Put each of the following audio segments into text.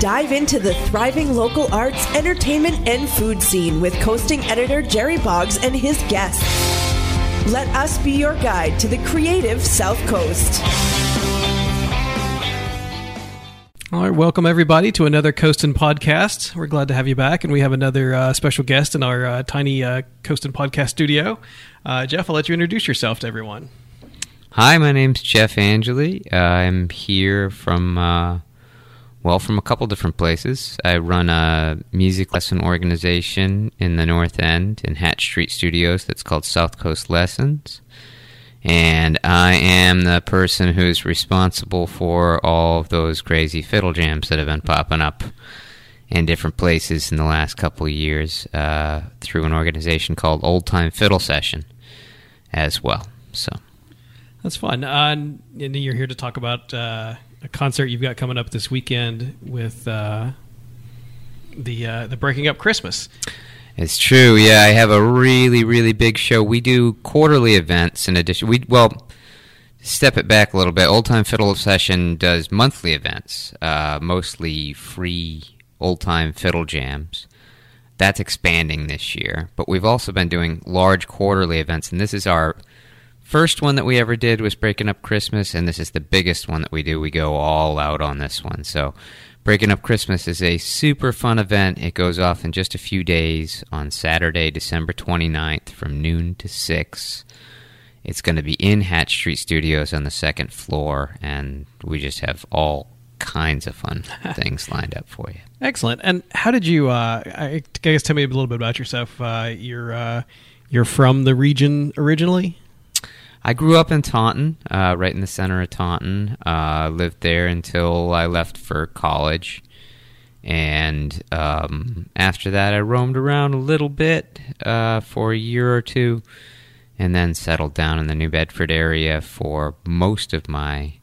Dive into the thriving local arts, entertainment, and food scene with Coastin editor Jerry Boggs and his guests. Let us be your guide to the creative South Coast. All right, welcome everybody to another Coastin podcast. We're glad to have you back, and we have another uh, special guest in our uh, tiny uh, Coastin podcast studio. Uh, Jeff, I'll let you introduce yourself to everyone. Hi, my name's Jeff Angeli. I'm here from, uh, well, from a couple different places. I run a music lesson organization in the North End in Hatch Street Studios that's called South Coast Lessons and I am the person who's responsible for all of those crazy fiddle jams that have been popping up in different places in the last couple of years uh, through an organization called Old Time Fiddle Session as well. So that's fun. Uh, and you're here to talk about uh, a concert you've got coming up this weekend with uh, the uh, the Breaking Up Christmas. It's true. Yeah, I have a really, really big show. We do quarterly events in addition. We well, step it back a little bit. Old Time Fiddle Session does monthly events, uh, mostly free old time fiddle jams. That's expanding this year, but we've also been doing large quarterly events, and this is our first one that we ever did was breaking up Christmas, and this is the biggest one that we do. We go all out on this one, so Breaking Up Christmas is a super fun event. It goes off in just a few days on Saturday, December 29th from noon to 6. It's going to be in Hatch Street Studios on the second floor, and we just have all kinds of fun things lined up for you. Excellent. And how did you, uh, I guess, tell me a little bit about yourself. Uh, you're, uh, you're from the region originally? I grew up in Taunton, uh, right in the center of Taunton. Uh, lived there until I left for college. And um, after that, I roamed around a little bit uh, for a year or two and then settled down in the New Bedford area for most of my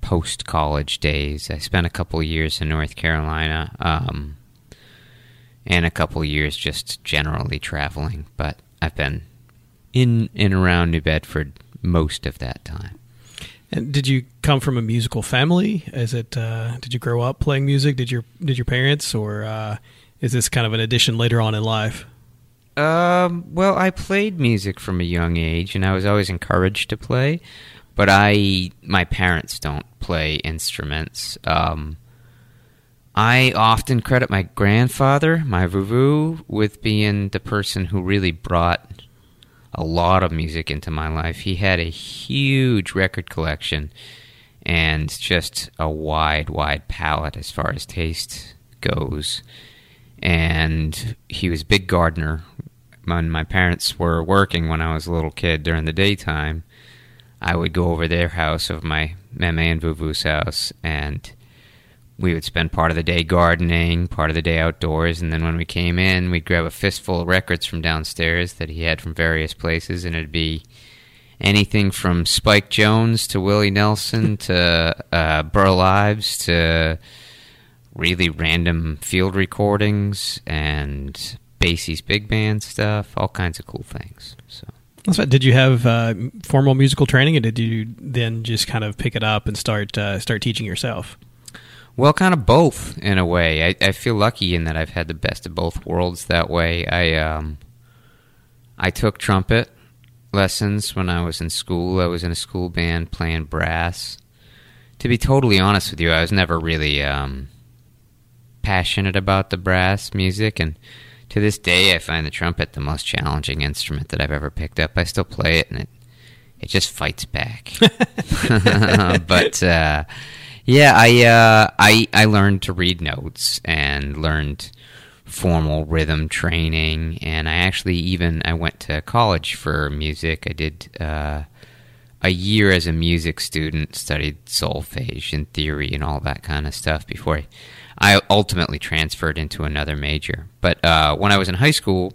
post college days. I spent a couple years in North Carolina um, and a couple years just generally traveling, but I've been in and around New Bedford most of that time. And did you come from a musical family? Is it? Uh, did you grow up playing music? Did your did your parents, or uh, is this kind of an addition later on in life? Um, well, I played music from a young age, and I was always encouraged to play. But I, my parents don't play instruments. Um, I often credit my grandfather, my vuvu, with being the person who really brought a lot of music into my life. He had a huge record collection and just a wide, wide palette as far as taste goes. And he was a big gardener. When my parents were working when I was a little kid during the daytime, I would go over their house of my meme and Vuvu's house and we would spend part of the day gardening, part of the day outdoors, and then when we came in, we'd grab a fistful of records from downstairs that he had from various places, and it'd be anything from Spike Jones to Willie Nelson to uh, Burl Ives to really random field recordings and Basie's big band stuff, all kinds of cool things. So. Did you have uh, formal musical training, or did you then just kind of pick it up and start uh, start teaching yourself? Well, kind of both in a way. I, I feel lucky in that I've had the best of both worlds that way. I um, I took trumpet lessons when I was in school. I was in a school band playing brass. To be totally honest with you, I was never really um, passionate about the brass music, and to this day, I find the trumpet the most challenging instrument that I've ever picked up. I still play it, and it it just fights back. but uh, yeah, I uh, I I learned to read notes and learned formal rhythm training, and I actually even I went to college for music. I did uh, a year as a music student, studied solfege and theory and all that kind of stuff before I, I ultimately transferred into another major. But uh, when I was in high school,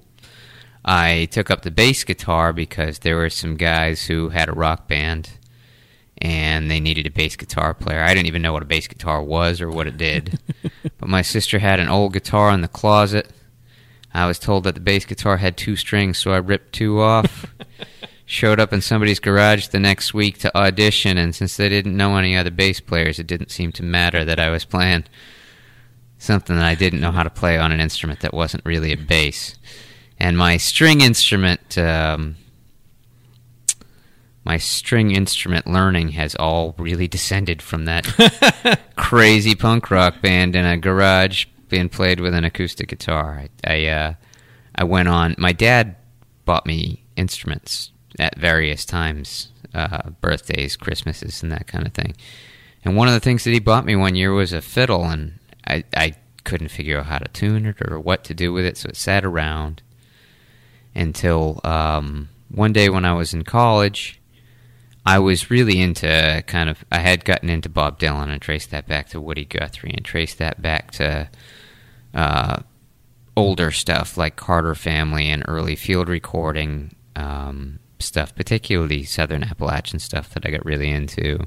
I took up the bass guitar because there were some guys who had a rock band and they needed a bass guitar player. I didn't even know what a bass guitar was or what it did. but my sister had an old guitar in the closet. I was told that the bass guitar had two strings, so I ripped two off. Showed up in somebody's garage the next week to audition, and since they didn't know any other bass players, it didn't seem to matter that I was playing something that I didn't know how to play on an instrument that wasn't really a bass. And my string instrument, um, my string instrument learning has all really descended from that crazy punk rock band in a garage being played with an acoustic guitar. I, I, uh, I went on. My dad bought me instruments at various times, uh, birthdays, Christmases, and that kind of thing. And one of the things that he bought me one year was a fiddle, and I, I couldn't figure out how to tune it or what to do with it, so it sat around until um, one day when I was in college. I was really into kind of. I had gotten into Bob Dylan and traced that back to Woody Guthrie and traced that back to uh, older stuff like Carter Family and early field recording um, stuff, particularly Southern Appalachian stuff that I got really into.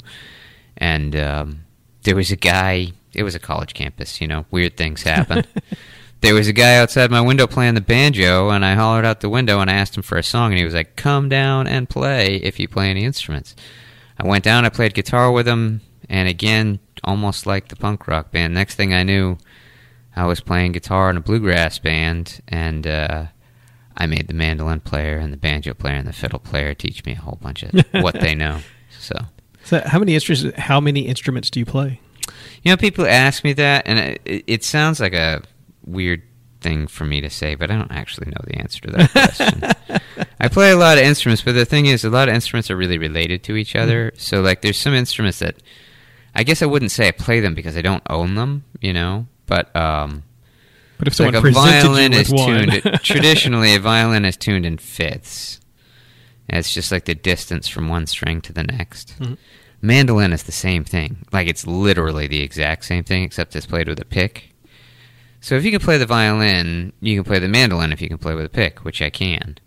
And um, there was a guy, it was a college campus, you know, weird things happen. there was a guy outside my window playing the banjo, and I hollered out the window and I asked him for a song, and he was like, Come down and play if you play any instruments. I went down, I played guitar with him, and again, almost like the punk rock band. Next thing I knew, I was playing guitar in a bluegrass band, and uh, I made the mandolin player and the banjo player and the fiddle player teach me a whole bunch of what they know. So, So, how many instruments? How many instruments do you play? you know, people ask me that, and it, it sounds like a weird thing for me to say, but I don't actually know the answer to that question. I play a lot of instruments, but the thing is, a lot of instruments are really related to each other. So, like, there's some instruments that I guess I wouldn't say I play them because I don't own them, you know, but um, But if someone like a violin is one, tuned traditionally a violin is tuned in fifths and it's just like the distance from one string to the next Mhm. mandolin is the same thing like it's literally the exact same thing except it's played with a pick so if you can play the violin you can play the mandolin if you can play with a pick which i can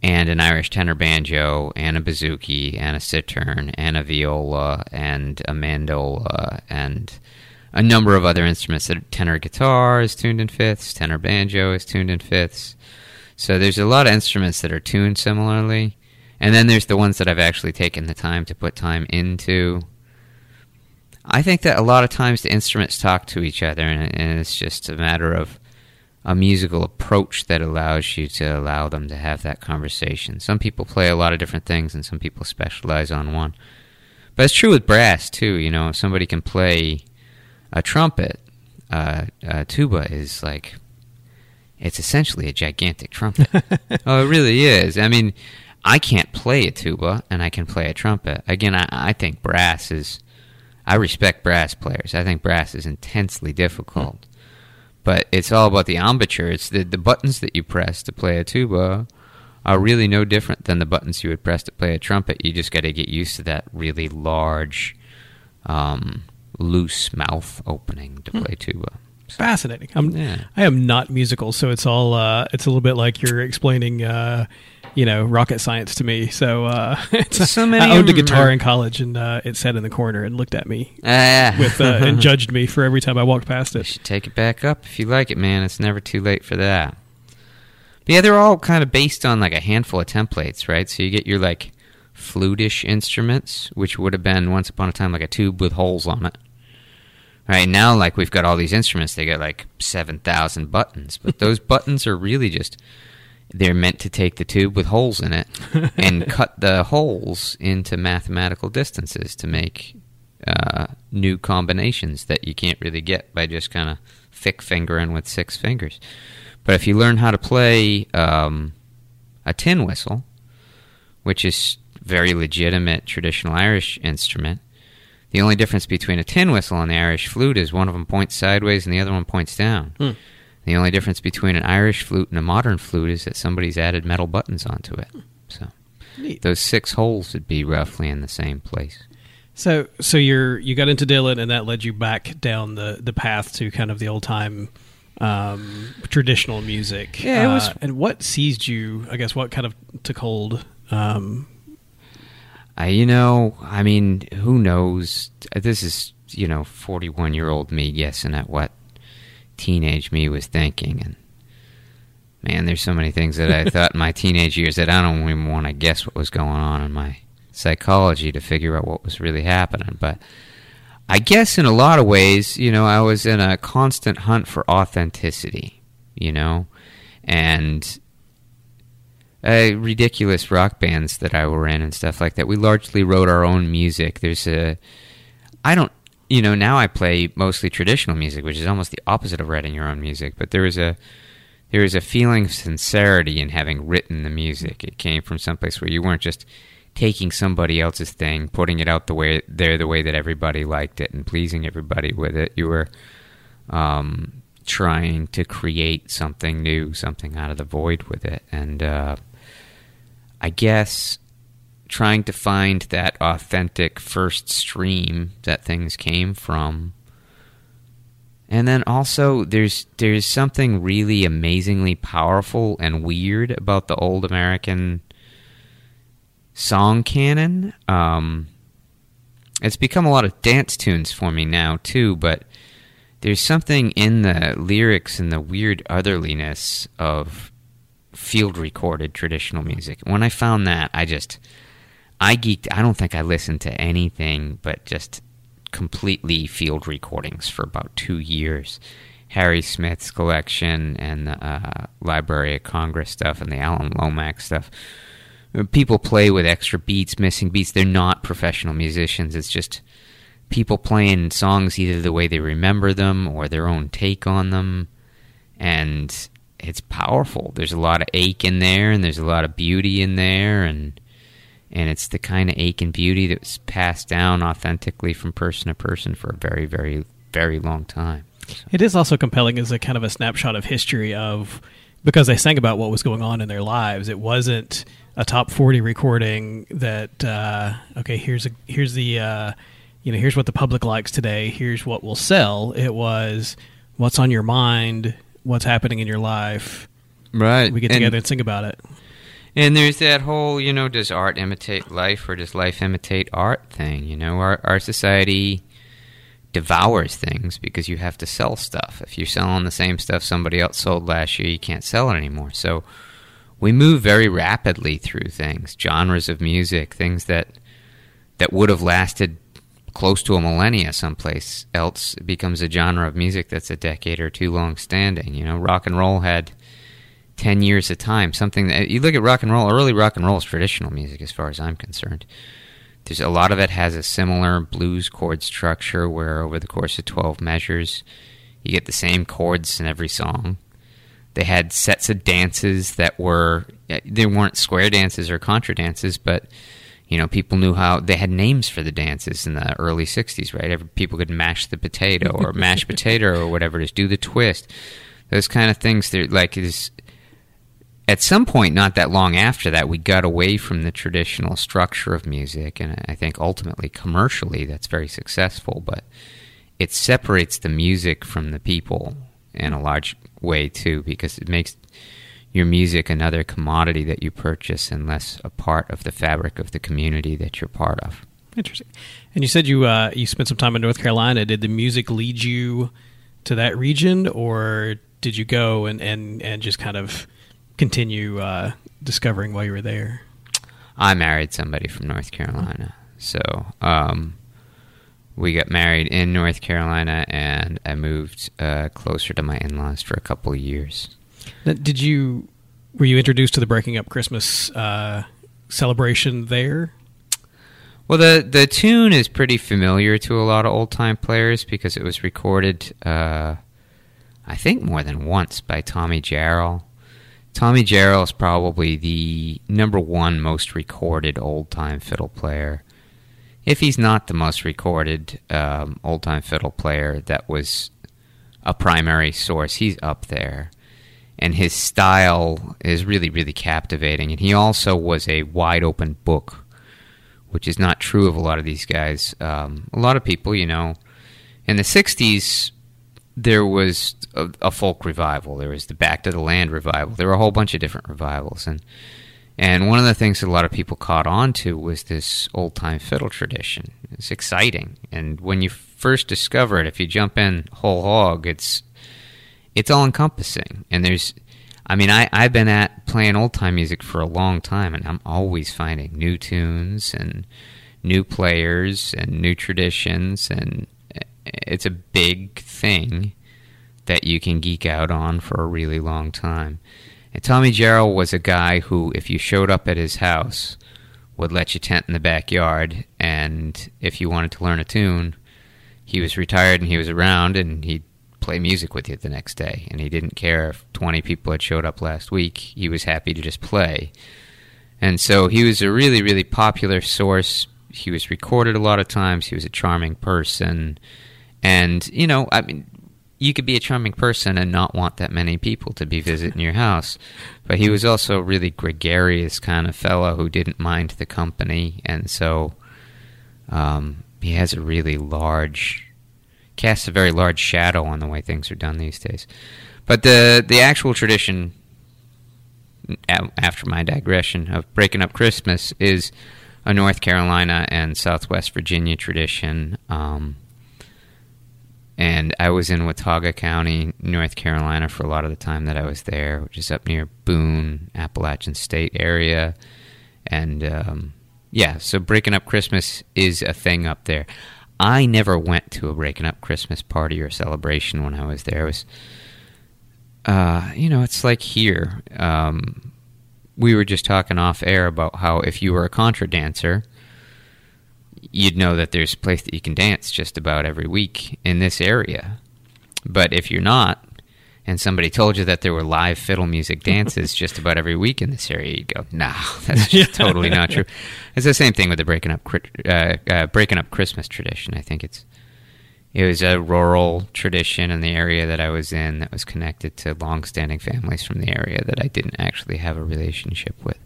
and an irish tenor banjo and a bouzouki and a cittern and a viola and a mandola and a number of other instruments. Tenor guitar is tuned in fifths, tenor banjo is tuned in fifths. So there's a lot of instruments that are tuned similarly, and then there's the ones that I've actually taken the time to put time into. I think that a lot of times the instruments talk to each other, and, and it's just a matter of a musical approach that allows you to allow them to have that conversation. Some people play a lot of different things, and some people specialize on one. But it's true with brass too. You know, if somebody can play a trumpet, uh, a tuba is like it's essentially a gigantic trumpet. oh, it really is. I mean, I can't play a tuba, and I can play a trumpet. Again, I, I think brass is. I respect brass players. I think brass is intensely difficult. But it's all about the embouchure. It's the, the buttons that you press to play a tuba are really no different than the buttons you would press to play a trumpet. You just got to get used to that really large, um, loose mouth opening to play tuba. fascinating. I'm, Yeah. I am not musical, so it's all uh, it's a little bit like you're explaining, uh, you know, rocket science to me. So, uh, So many I owned a guitar are- in college, and uh, it sat in the corner and looked at me Ah. with uh, and judged me for every time I walked past it. You should take it back up if you like it, man. It's never too late for that. But yeah, they're all kind of based on like a handful of templates, right? So you get your like flutish instruments, which would have been once upon a time like a tube with holes on it. Right now, like we've got all these instruments, they got like seven thousand buttons, but those buttons are really just they're meant to take the tube with holes in it and cut the holes into mathematical distances to make uh, new combinations that you can't really get by just kind of thick fingering with six fingers. But if you learn how to play um, a tin whistle, which is very legitimate traditional Irish instrument, the only difference between a tin whistle and the Irish flute is one of them points sideways and the other one points down. Hmm. The only difference between an Irish flute and a modern flute is that somebody's added metal buttons onto it. So Neat. those six holes would be roughly in the same place. So, so you're you got into Dylan, and that led you back down the the path to kind of the old time um, traditional music. Yeah, it was- Uh, and what seized you? I guess what kind of took hold. Um, I, you know, I mean, who knows? This is, you know, 41 year old me guessing at what teenage me was thinking. And man, there's so many things that I thought in my teenage years that I don't even want to guess what was going on in my psychology to figure out what was really happening. But I guess in a lot of ways, you know, I was in a constant hunt for authenticity, you know, and uh, ridiculous rock bands that I were in and stuff like that. We largely wrote our own music. There's a, I don't, you know, now I play mostly traditional music, which is almost the opposite of writing your own music. But there was a, there was a feeling of sincerity in having written the music. It came from someplace where you weren't just taking somebody else's thing, putting it out the way there, the way that everybody liked it, and pleasing everybody with it. You were um, trying to create something new, something out of the void with it, and uh, I guess trying to find that authentic first stream that things came from. And then also there's there's something really amazingly powerful and weird about the old American song canon. Um, it's become a lot of dance tunes for me now too, but there's something in the lyrics and the weird otherliness of field recorded traditional music. When I found that, I just I geeked. I don't think I listened to anything but just completely field recordings for about two years. Harry Smith's collection and the uh, Library of Congress stuff and the Alan Lomax stuff. People play with extra beats, missing beats. They're not professional musicians. It's just people playing songs either the way they remember them or their own take on them. And it's powerful. There's a lot of ache in there, and there's a lot of beauty in there, and and it's the kind of ache and beauty that was passed down authentically from person to person for a very, very, very long time. It is also compelling as a kind of a snapshot of history of because they sang about what was going on in their lives. It wasn't a top forty recording that uh, okay, here's a here's the uh, you know here's what the public likes today. Here's what will sell. It was what's on your mind, what's happening in your life. Right. We get together and sing about it. And there's that whole, you know, does art imitate life or does life imitate art thing? You know, our our society devours things because you have to sell stuff. If you're selling the same stuff somebody else sold last year, you can't sell it anymore. So we move very rapidly through things, genres of music, things that that would have lasted close to a millennia someplace else becomes a genre of music that's a decade or two long standing. You know, rock and roll had 10 years of time. Something that you look at rock and roll, early rock and roll is traditional music as far as I'm concerned. There's a lot of it has a similar blues chord structure where over the course of 12 measures, you get the same chords in every song. They had sets of dances that were, eh, they weren't square dances or contra dances, but you know, people knew how they had names for the dances in the early '60s, right? Every, people could mash the potato or mash potato or whatever it is, do the twist, those kind of things. They're like is at some point, not that long after that, we got away from the traditional structure of music, and I think ultimately commercially that's very successful. But it separates the music from the people in a large way too, because it makes your music another commodity that you purchase and less a part of the fabric of the community that you're part of. Interesting. And you said you uh, you spent some time in North Carolina. Did the music lead you to that region, or did you go and, and, and just kind of continue uh, discovering while you were there? I married somebody from North Carolina, so um, we got married in North Carolina, and I moved uh, closer to my in-laws for a couple of years. Now, Did you were you introduced to the breaking up Christmas uh, celebration there? Well, the the tune is pretty familiar to a lot of old time players because it was recorded, uh, I think, more than once by Tommy Jarrell. Tommy Jarrell is probably the number one most recorded old time fiddle player. If he's not the most recorded um, old time fiddle player that was a primary source, he's up there. And his style is really, really captivating. And he also was a wide open book which is not true of a lot of these guys. Um, a lot of people, you know, in the '60s, there was a, a, folk revival. There was the Back to the Land revival. There were a whole bunch of different revivals, and and one of the things that a lot of people caught on to was this old time fiddle tradition. It's exciting, and when you first discover it, if you jump in whole hog, it's it's all encompassing. And there's, I mean, I I've been at playing old time music for a long time, and I'm always finding new tunes and new players and new traditions, and it's a big thing that you can geek out on for a really long time. And Tommy Jarrell was a guy who, if you showed up at his house, would let you tent in the backyard, and if you wanted to learn a tune, he was retired and he was around, and he'd play music with you the next day. And he didn't care if 20 people had showed up last week, he was happy to just play. And so he was a really, really popular source. He was recorded a lot of times. He was a charming person. And, you know, I mean, you could be a charming person and not want that many people to be visiting your house. But he was also a really gregarious kind of fellow who didn't mind the company, and so um, he has a really large casts a very large shadow on the way things are done these days. But the the actual tradition, after my digression of breaking up Christmas, is a North Carolina and Southwest Virginia tradition. Um, and I was in Watauga County, North Carolina, for a lot of the time that I was there, which is up near Boone, Appalachian State area. And um, yeah, so breaking up Christmas is a thing up there. I never went to a breaking up Christmas party or celebration when I was there. It was, uh, you know, it's like here. Um, we were just talking off air about how if you were a contra dancer, you'd know that there's a place that you can dance just about every week in this area. But if you're not, and somebody told you that there were live fiddle music dances just about every week in this area, you go, "No, that's just totally not true." It's the same thing with the breaking up uh, uh, breaking up Christmas tradition. I think it's it was a rural tradition in the area that I was in that was connected to long-standing families from the area that I didn't actually have a relationship with.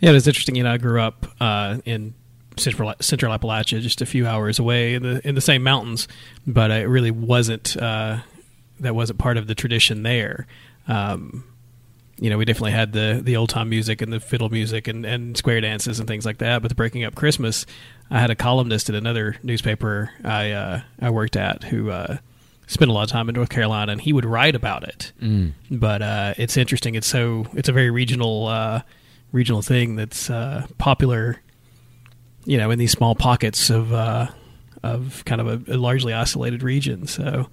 Yeah, it was interesting. You know, I grew up uh, in central central Appalachia, just a few hours away in the in the same mountains, but it really wasn't uh, that wasn't part of the tradition there. Um, you know, we definitely had the the old time music and the fiddle music and, and square dances and things like that. But the breaking up Christmas, I had a columnist at another newspaper I uh, I worked at who uh, spent a lot of time in North Carolina, and he would write about it. Mm. But uh, it's interesting. It's so it's a very regional uh, regional thing that's uh, popular. You know, in these small pockets of uh, of kind of a, a largely isolated region. So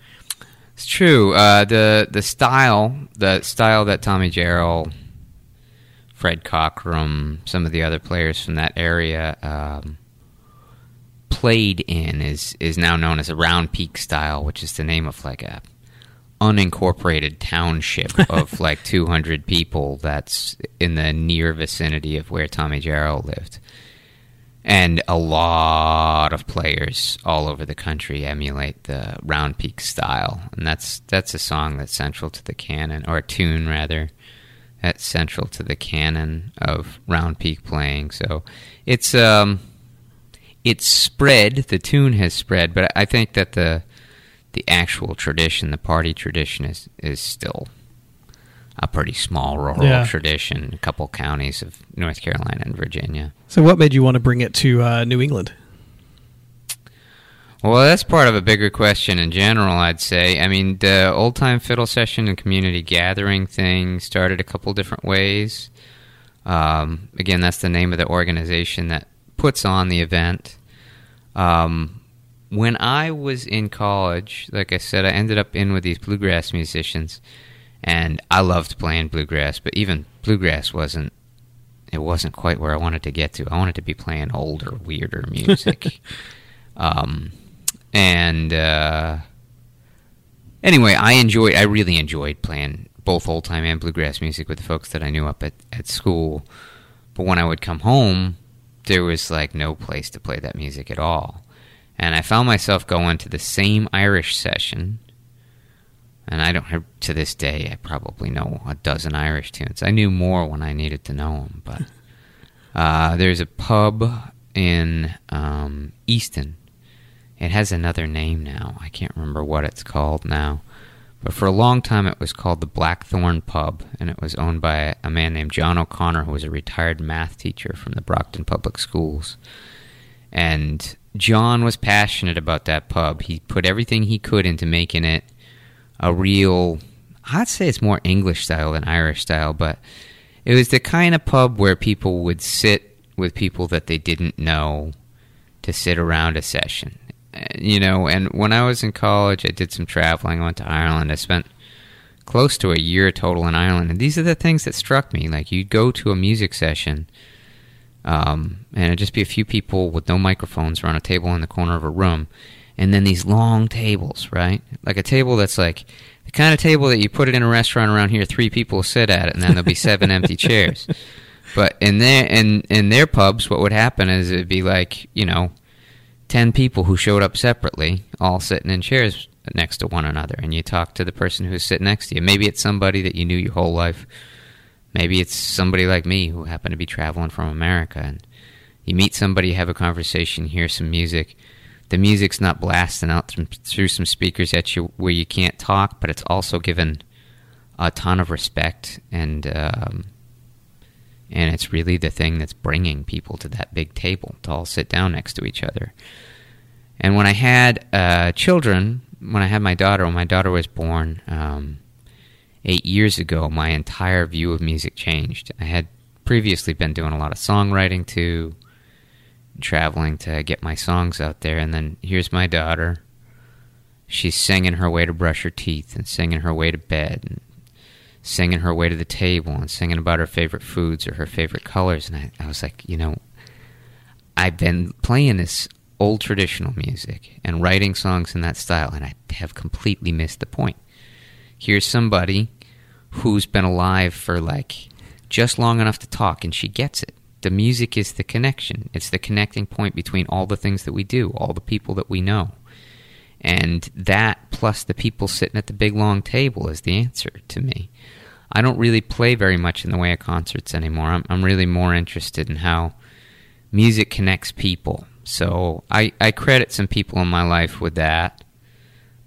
it's true. Uh, the the style, the style that Tommy Jarrell, Fred Cockerham, some of the other players from that area um, played in is is now known as a round peak style, which is the name of like a unincorporated township of like 200 people that's in the near vicinity of where Tommy Jarrell lived and a lot of players all over the country emulate the round peak style. And that's that's a song that's central to the canon or a tune rather that's central to the canon of round peak playing. So it's um it's spread the tune has spread but i think that the the actual tradition the party tradition is is still a pretty small rural yeah. tradition, a couple counties of North Carolina and Virginia. So, what made you want to bring it to uh, New England? Well, that's part of a bigger question in general, I'd say. I mean, the old time fiddle session and community gathering thing started a couple different ways. Um, again, that's the name of the organization that puts on the event. Um, when I was in college, like I said, I ended up in with these bluegrass musicians and I loved playing bluegrass, but even bluegrass wasn't it wasn't quite where I wanted to get to. I wanted to be playing older, weirder music. um, and uh, anyway, I enjoyed. I really enjoyed playing both old time and bluegrass music with the folks that I knew up at at school. But when I would come home, there was like no place to play that music at all. And I found myself going to the same Irish session and I don't have to this day. I probably know a dozen Irish tunes. I knew more when I needed to know them, but uh, there's a pub in um, Easton. It has another name now. I can't remember what it's called now. But for a long time, it was called the Blackthorn Pub, and it was owned by a man named John O'Connor, who was a retired math teacher from the Brockton Public Schools. And John was passionate about that pub. He put everything he could into making it a real, I'd say it's more English style than Irish style, but it was the kind of pub where people would sit with people that they didn't know to sit around a session. Uh, You know, and when I was in college, I did some traveling. I went to Ireland. I spent close to a year total in Ireland. And these are the things that struck me. Like, you'd go to a music session, um, and it'd just be a few people with no microphones around a table in the corner of a room. And then these long tables, right? Like a table that's like the kind of table that you put it in a restaurant around here, three people sit at it, and then there'll be seven empty chairs. But in their in in their pubs, what would happen is it'd be like you know, ten people who showed up separately, all sitting in chairs next to one another, and you talk to the person who's sitting next to you. Maybe it's somebody that you knew your whole life. Maybe it's somebody like me who happened to be traveling from America, and you meet somebody, have a conversation, hear some music. The music's not blasting out through some speakers at you where you can't talk, but it's also given a ton of respect and. Um, and it's really the thing that's bringing people to that big table to all sit down next to each other. And when I had uh, children, when I had my daughter, when my daughter was born um, eight years ago, my entire view of music changed. I had previously been doing a lot of songwriting too, traveling to get my songs out there, and then here's my daughter. She's singing her way to brush her teeth and singing her way to bed and singing her way to the table and singing about her favorite foods or her favorite colors. And I, I was like, you know, I've been playing this old traditional music and writing songs in that style, and I have completely missed the point. Here's somebody who's been alive for like just long enough to talk, and she gets it. The music is the connection, it's the connecting point between all the things that we do, all the people that we know. And that plus the people sitting at the big long table is the answer to me. I don't really play very much in the way of concerts anymore. I'm, I'm really more interested in how music connects people. So I, I credit some people in my life with that.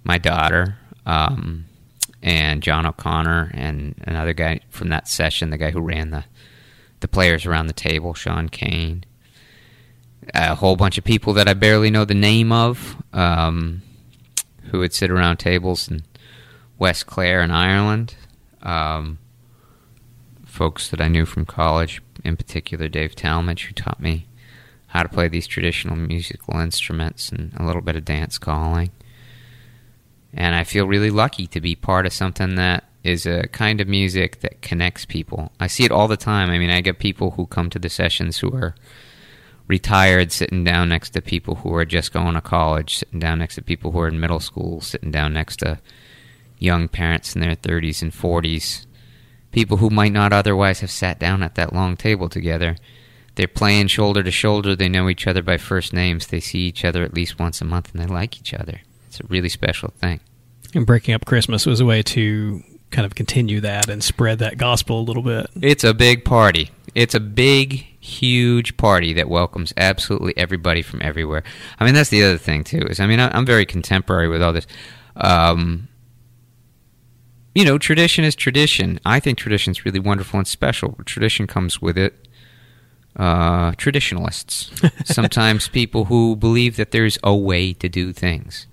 My daughter, um, and John O'Connor, and another guy from that session, the guy who ran the, the players around the table, Sean Kane. A whole bunch of people that I barely know the name of. Um, who would sit around tables in West Clare in Ireland. Um, folks that I knew from college, in particular Dave Talmadge, who taught me how to play these traditional musical instruments and a little bit of dance calling. And I feel really lucky to be part of something that is a kind of music that connects people. I see it all the time. I mean, I get people who come to the sessions who are retired sitting down next to people who are just going to college, sitting down next to people who are in middle school, sitting down next to young parents in their 30s and 40s, people who might not otherwise have sat down at that long table together. They're playing shoulder to shoulder. They know each other by first names. They see each other at least once a month and they like each other. It's a really special thing. And breaking up Christmas was a way to kind of continue that and spread that gospel a little bit. It's a big party. It's a big, huge party that welcomes absolutely everybody from everywhere. I mean, that's the other thing too. Is I mean, I'm very contemporary with all this. Um, you know, tradition is tradition. I think tradition is really wonderful and special. Tradition comes with it. Uh, traditionalists, sometimes people who believe that there's a way to do things,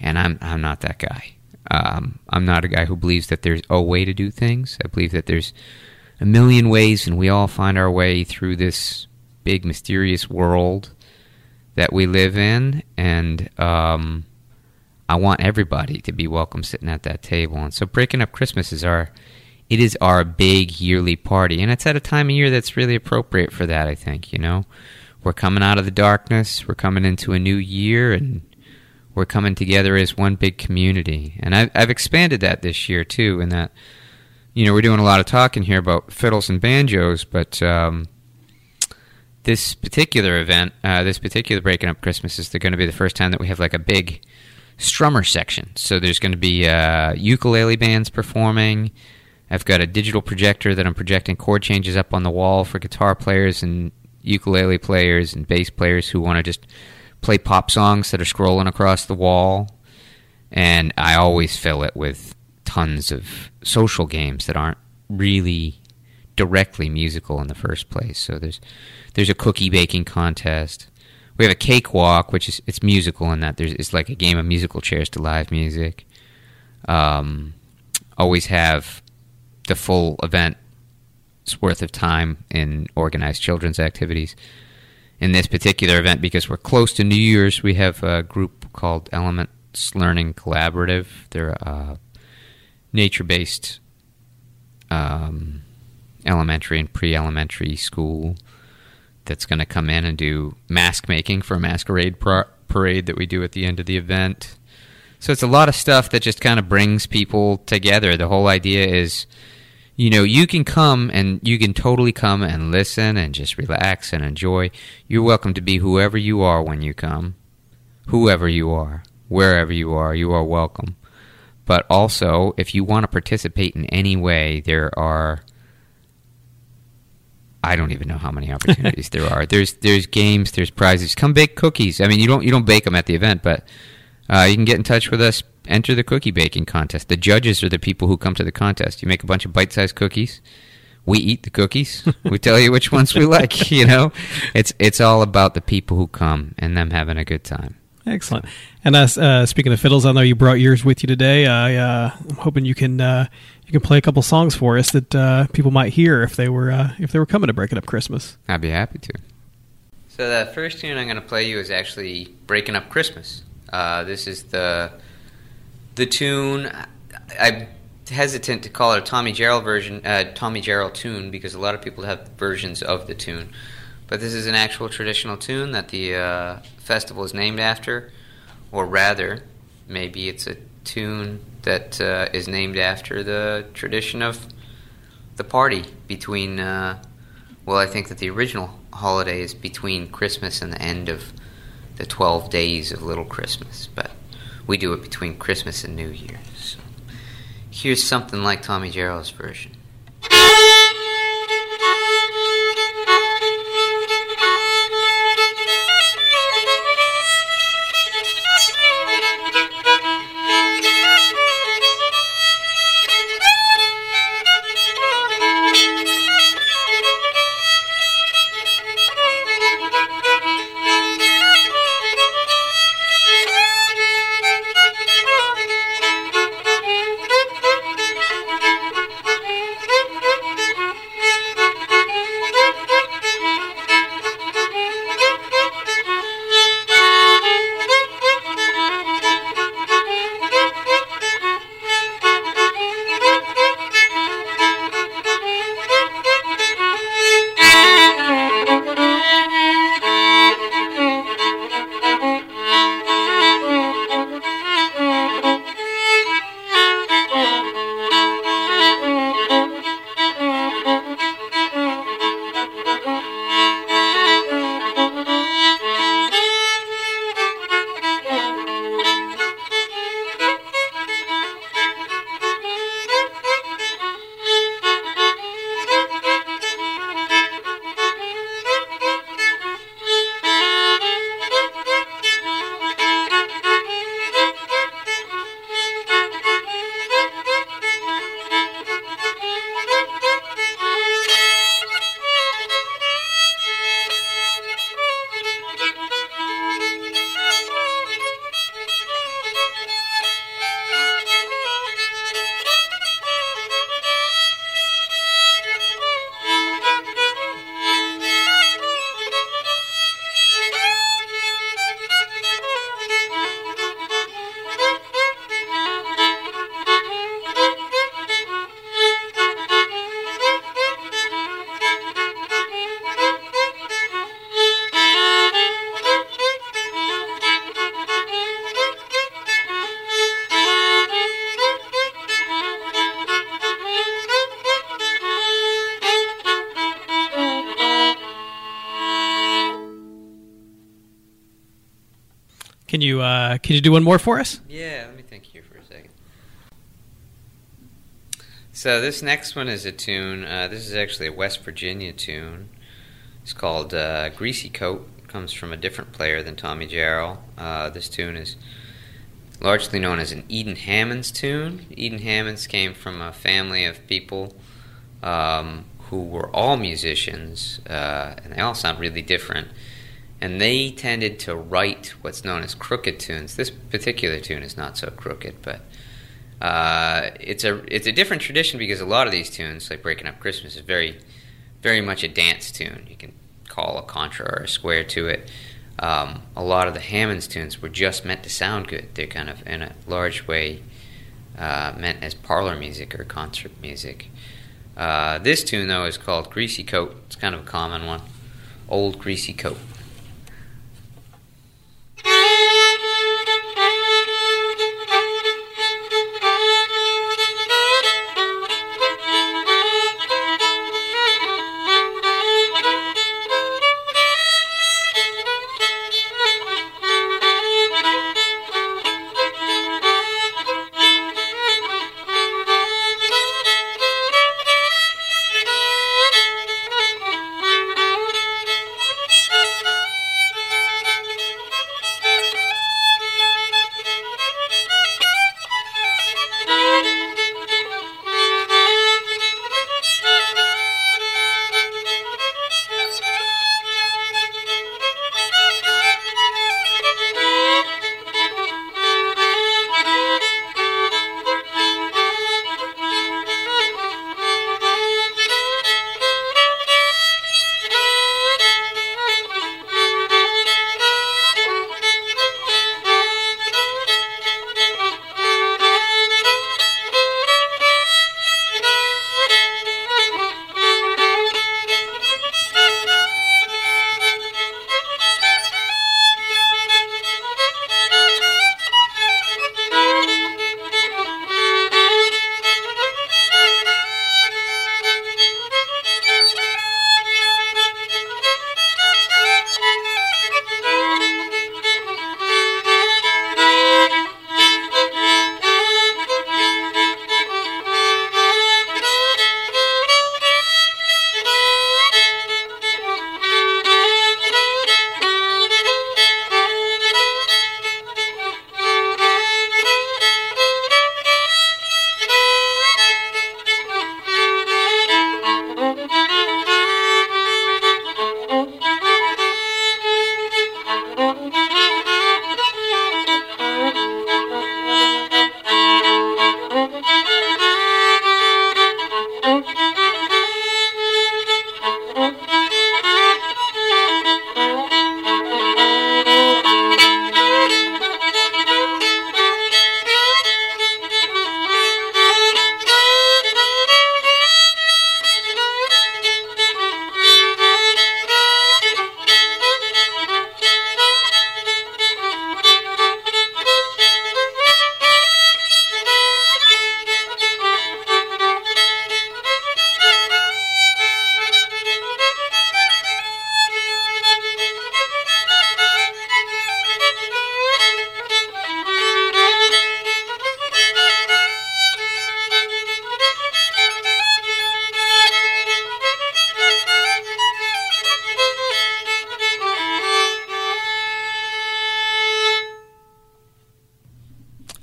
and I'm I'm not that guy. Um, I'm not a guy who believes that there's a way to do things. I believe that there's a million ways, and we all find our way through this big, mysterious world that we live in. And um, I want everybody to be welcome sitting at that table. And so, breaking up Christmas is our it is our big yearly party, and it's at a time of year that's really appropriate for that. I think you know we're coming out of the darkness, we're coming into a new year, and we're coming together as one big community. And I've, I've expanded that this year too, in that you know we're doing a lot of talking here about fiddles and banjos, but um, this particular event, uh, this particular breaking up Christmas, is going to be the first time that we have like a big strummer section. So there's going to be uh, ukulele bands performing. I've got a digital projector that I'm projecting chord changes up on the wall for guitar players and ukulele players and bass players who want to just play pop songs that are scrolling across the wall. And I always fill it with tons of social games that aren't really directly musical in the first place. So there's there's a cookie baking contest. We have a cakewalk, which is it's musical in that there's it's like a game of musical chairs to live music. Um, always have the full event's worth of time in organized children's activities. In this particular event, because we're close to New Year's, we have a group called Elements Learning Collaborative. They're a nature based um, elementary and pre elementary school that's going to come in and do mask making for a masquerade par- parade that we do at the end of the event. So it's a lot of stuff that just kind of brings people together. The whole idea is, you know, you can come and you can totally come and listen and just relax and enjoy. You're welcome to be whoever you are when you come. Whoever you are, wherever you are, you are welcome. But also, if you want to participate in any way, there are I don't even know how many opportunities there are. There's there's games, there's prizes. Come bake cookies. I mean, you don't you don't bake them at the event, but uh, you can get in touch with us. Enter the cookie baking contest. The judges are the people who come to the contest. You make a bunch of bite-sized cookies. We eat the cookies. we tell you which ones we like. You know, it's it's all about the people who come and them having a good time. Excellent. And uh, uh, speaking of fiddles, I know you brought yours with you today. I, uh, I'm hoping you can uh, you can play a couple songs for us that uh, people might hear if they were uh, if they were coming to Breaking Up Christmas. I'd be happy to. So the first tune I'm going to play you is actually Breaking Up Christmas. This is the the tune. I'm hesitant to call it a Tommy Jarrell version, Tommy Jarrell tune, because a lot of people have versions of the tune. But this is an actual traditional tune that the festival is named after, or rather, maybe it's a tune that uh, is named after the tradition of the party between. Uh, well, I think that the original holiday is between Christmas and the end of the 12 days of Little Christmas, but we do it between Christmas and New Year. So here's something like Tommy Jarrell's version. Uh, can you do one more for us? Yeah, let me think here for a second. So this next one is a tune. Uh, this is actually a West Virginia tune. It's called uh, Greasy Coat. Comes from a different player than Tommy Jarrell. Uh, this tune is largely known as an Edden Hammons tune. Edden Hammons came from a family of people um, who were all musicians, uh, and they all sound really different. And they tended to write what's known as crooked tunes. This particular tune is not so crooked, but uh, it's a it's a different tradition because a lot of these tunes, like Breaking Up Christmas, is very very much a dance tune. You can call a contra or a square to it. Um, a lot of the Hammons tunes were just meant to sound good. They're kind of, in a large way, uh, meant as parlor music or concert music. Uh, this tune, though, is called Greasy Coat. It's kind of a common one. Old Greasy Coat.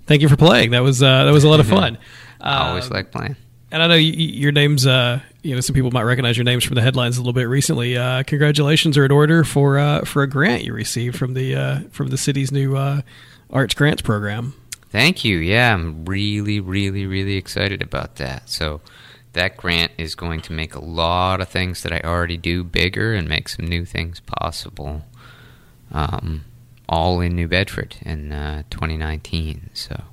Thank you for playing. That was uh, that was a lot of fun. I always Um, like playing. And I know y- y- your names. Uh, you know, some people might recognize your names from the headlines a little bit recently. Uh, congratulations are in order for uh, for a grant you received from the uh, from the city's new uh, arts grants program. Thank you. Yeah, I'm really, really, really excited about that. So, that grant is going to make a lot of things that I already do bigger and make some new things possible. Um, all in New Bedford in uh, 2019. So,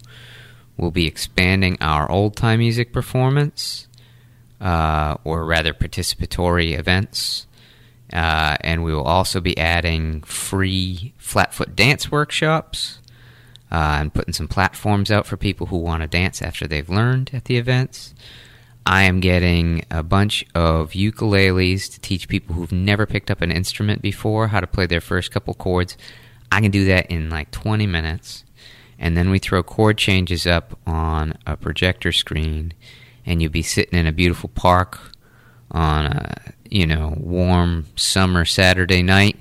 we'll be expanding our old time music performance, uh, or rather, participatory events. Uh, and we will also be adding free flatfoot dance workshops uh, and putting some platforms out for people who want to dance after they've learned at the events. I am getting a bunch of ukuleles to teach people who've never picked up an instrument before how to play their first couple chords. I can do that in like 20 minutes. And then we throw chord changes up on a projector screen, and you'll be sitting in a beautiful park on a you know warm summer Saturday night,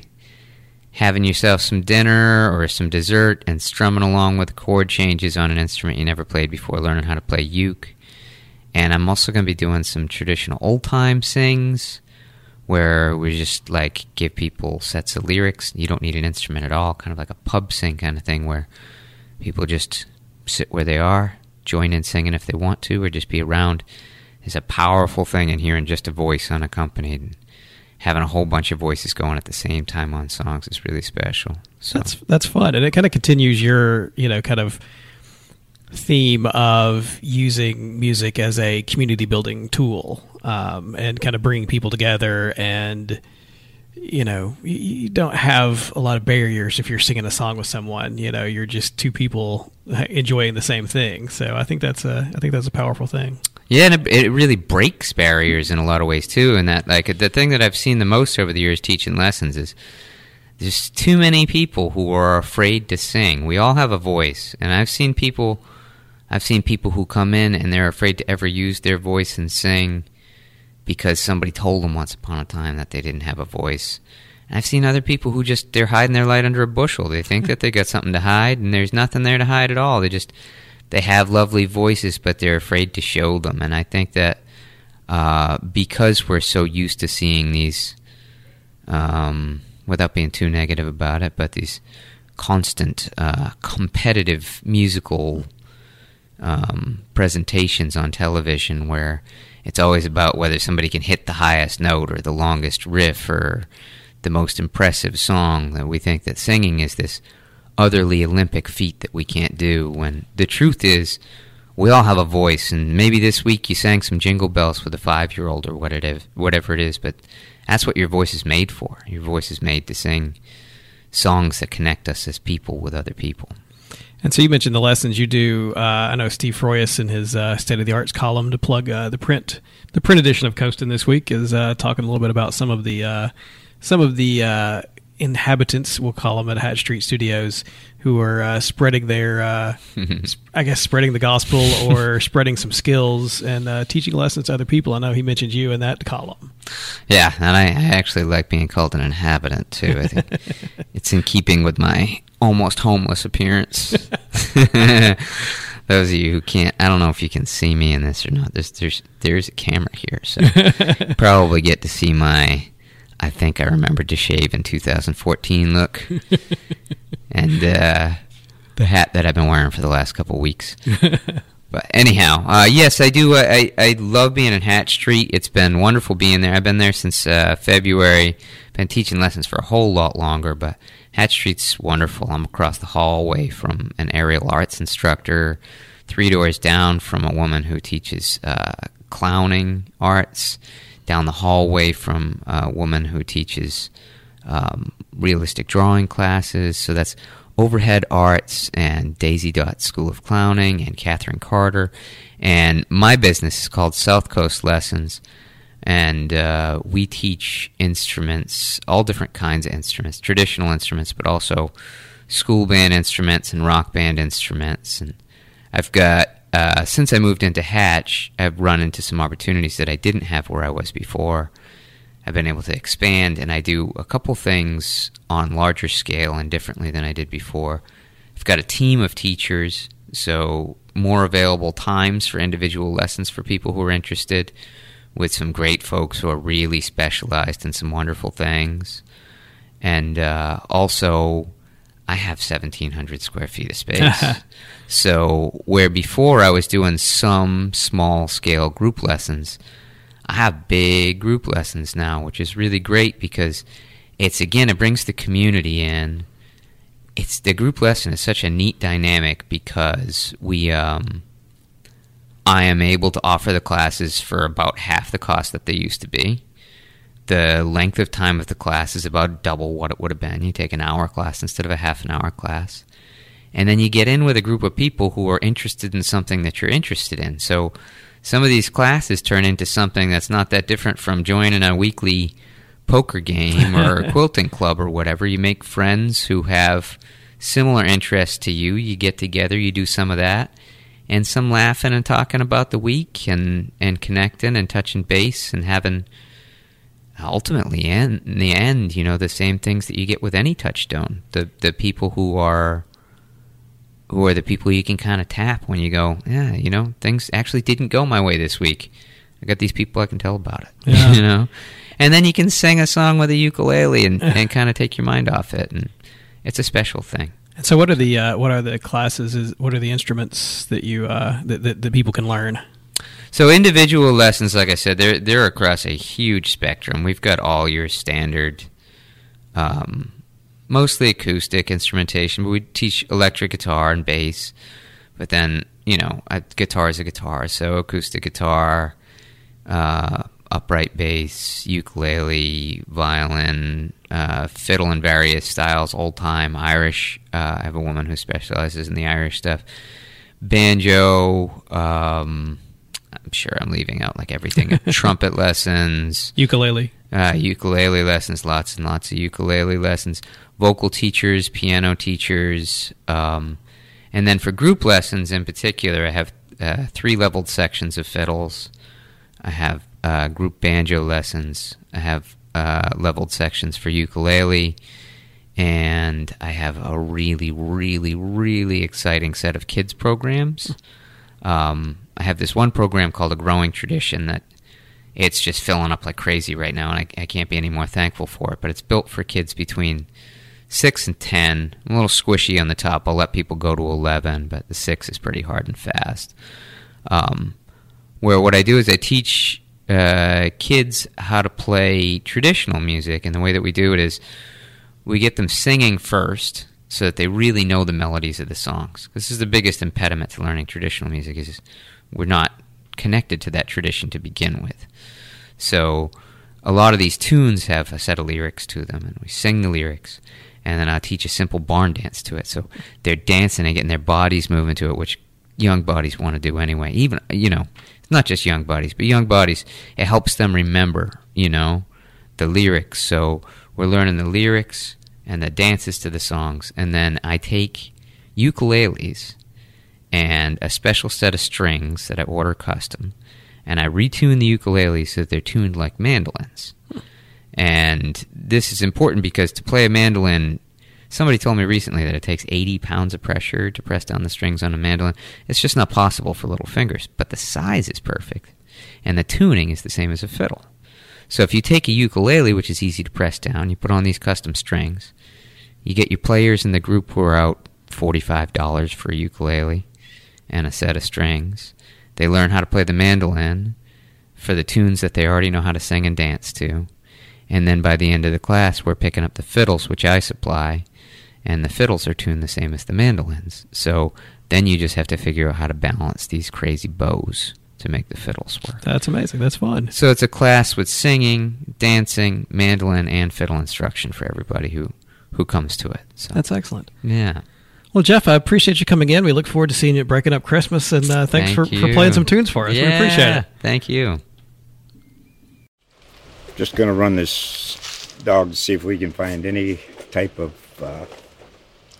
having yourself some dinner or some dessert and strumming along with chord changes on an instrument you never played before, learning how to play uke. And I'm also going to be doing some traditional old time sings where we just like give people sets of lyrics. You don't need an instrument at all, kind of like a pub sing kind of thing where people just sit where they are, join in singing if they want to, or just be around. Is a powerful thing in hearing just a voice unaccompanied. And having a whole bunch of voices going at the same time on songs is really special. So That's that's fun, and it kind of continues your you know kind of theme of using music as a community building tool um, and kind of bringing people together and you know you, don't have a lot of barriers if you're singing a song with someone you know you're just two people enjoying the same thing so i think that's a i think that's a powerful thing Yeah, and it, it really breaks barriers in a lot of ways too. And that, like, the thing that I've seen the most over the years teaching lessons is there's too many people who are afraid to sing. We all have a voice, and I've seen people, I've seen people who come in and they're afraid to ever use their voice and sing because somebody told them once upon a time that they didn't have a voice. And I've seen other people who just they're hiding their light under a bushel. They think that they got something to hide, and there's nothing there to hide at all. They just they have lovely voices, but they're afraid to show them. And I think that uh, because we're so used to seeing these, um, without being too negative about it, but these constant uh, competitive musical um, presentations on television where it's always about whether somebody can hit the highest note or the longest riff or the most impressive song that we think that singing is this otherly Olympic feat that we can't do when the truth is we all have a voice and maybe this week you sang some jingle bells with a five year old or whatever it is, but that's what your voice is made for. Your voice is made to sing songs that connect us as people with other people. And so you mentioned the lessons you do. Uh, I know Steve Froias in his uh, State of the Arts column to plug uh, the print the print edition of Coastin this week is uh, talking a little bit about some of the uh, some of the uh, inhabitants, we'll call them at Hatch Street Studios, who are uh, spreading their, uh, I guess, spreading the gospel or spreading some skills and uh, teaching lessons to other people. I know he mentioned you in that column. Yeah, and I, I actually like being called an inhabitant too. I think it's in keeping with my almost homeless appearance. Those of you who can't, I don't know if you can see me in this or not. There's there's there's a camera here, so probably get to see my. I think I remember to shave in 2014 look, and uh, the hat that I've been wearing for the last couple weeks. But anyhow, uh, yes, I do. uh, I, I love being in Hatch Street. It's been wonderful being there. I've been there since uh, February. Been teaching lessons for a whole lot longer, but Hatch Street's wonderful. I'm across the hallway from an aerial arts instructor, three doors down from a woman who teaches uh, clowning arts, down the hallway from a woman who teaches um, realistic drawing classes. So that's Overhead Arts and Daisy Dot School of Clowning and Catherine Carter. And my business is called South Coast Lessons. And uh, we teach instruments, all different kinds of instruments, traditional instruments, but also school band instruments and rock band instruments. And I've got, uh, since I moved into Hatch, I've run into some opportunities that I didn't have where I was before. I've been able to expand, and I do a couple things on larger scale and differently than I did before. I've got a team of teachers, so more available times for individual lessons for people who are interested, with some great folks who are really specialized in some wonderful things. And uh, also, I have 1,700 square feet of space. so, where before I was doing some small scale group lessons, I have big group lessons now, which is really great because it's again it brings the community in. It's the group lesson is such a neat dynamic because we um, I am able to offer the classes for about half the cost that they used to be. The length of time of the class is about double what it would have been. You take an hour class instead of a half an hour class. And then you get in with a group of people who are interested in something that you're interested in. So some of these classes turn into something that's not that different from joining a weekly poker game or a quilting club or whatever. You make friends who have similar interests to you. You get together, you do some of that, and some laughing and talking about the week and and connecting and touching base and having ultimately in the end, you know, the same things that you get with any touchstone. The the people who are who are the people you can kind of tap when you go, yeah, you know, things actually didn't go my way this week. I got these people I can tell about it, Yeah. you know, and then you can sing a song with a ukulele and, and kind of take your mind off it, and it's a special thing. And so, what are the uh, what are the classes? Is what are the instruments that you uh, that, that that people can learn? So individual lessons, like I said, they're they're across a huge spectrum. We've got all your standard, um, mostly acoustic instrumentation, but we teach electric guitar and bass. But then you know, guitar is a guitar, so acoustic guitar, uh, upright bass, ukulele, violin, uh, fiddle in various styles, old time Irish. Uh, I have a woman who specializes in the Irish stuff. Banjo. Um, I'm sure I'm leaving out like everything. Trumpet lessons, Ukulele. uh, ukulele lessons, lots and lots of ukulele lessons, vocal teachers, piano teachers, um, and then for group lessons in particular, I have uh, three leveled sections of fiddles. I have uh, group banjo lessons. I have uh, leveled sections for ukulele, and I have a really, really, really exciting set of kids programs. Um, I have this one program called a Growing Tradition that it's just filling up like crazy right now, and I, I can't be any more thankful for it. But it's built for kids between six and ten. A little squishy on the top. I'll let people go to eleven, but the six is pretty hard and fast. Um, where what I do is I teach uh, kids how to play traditional music, and the way that we do it is we get them singing first so that they really know the melodies of the songs. This is the biggest impediment to learning traditional music is we're not connected to that tradition to begin with. So a lot of these tunes have a set of lyrics to them, and we sing the lyrics, and then I'll teach a simple barn dance to it. So they're dancing and getting their bodies moving to it, which young bodies want to do anyway. Even you know, not just young bodies, but young bodies. It helps them remember, you know, the lyrics. So we're learning the lyrics and the dances to the songs, and then I take ukuleles and a special set of strings that I order custom, and I retune the ukuleles so that they're tuned like mandolins. Hmm. And this is important because to play a mandolin, somebody told me recently that it takes 80 pounds of pressure to press down the strings on a mandolin. It's just not possible for little fingers, but the size is perfect, and the tuning is the same as a fiddle. So if you take a ukulele, which is easy to press down, you put on these custom strings, you get your players in the group who are out $45 for a ukulele and a set of strings. They learn how to play the mandolin for the tunes that they already know how to sing and dance to. And then by the end of the class, we're picking up the fiddles, which I supply, and the fiddles are tuned the same as the mandolins. So then you just have to figure out how to balance these crazy bows to make the fiddles work. That's amazing. That's fun. So it's a class with singing, dancing, mandolin, and fiddle instruction for everybody who who comes to it. So That's excellent. yeah. Well, Jeff, I appreciate you coming in. We look forward to seeing you at breaking up Christmas, and uh, thanks Thank for, for playing some tunes for us. We appreciate it. Thank you. Just gonna run this dog to see if we can find any type of uh,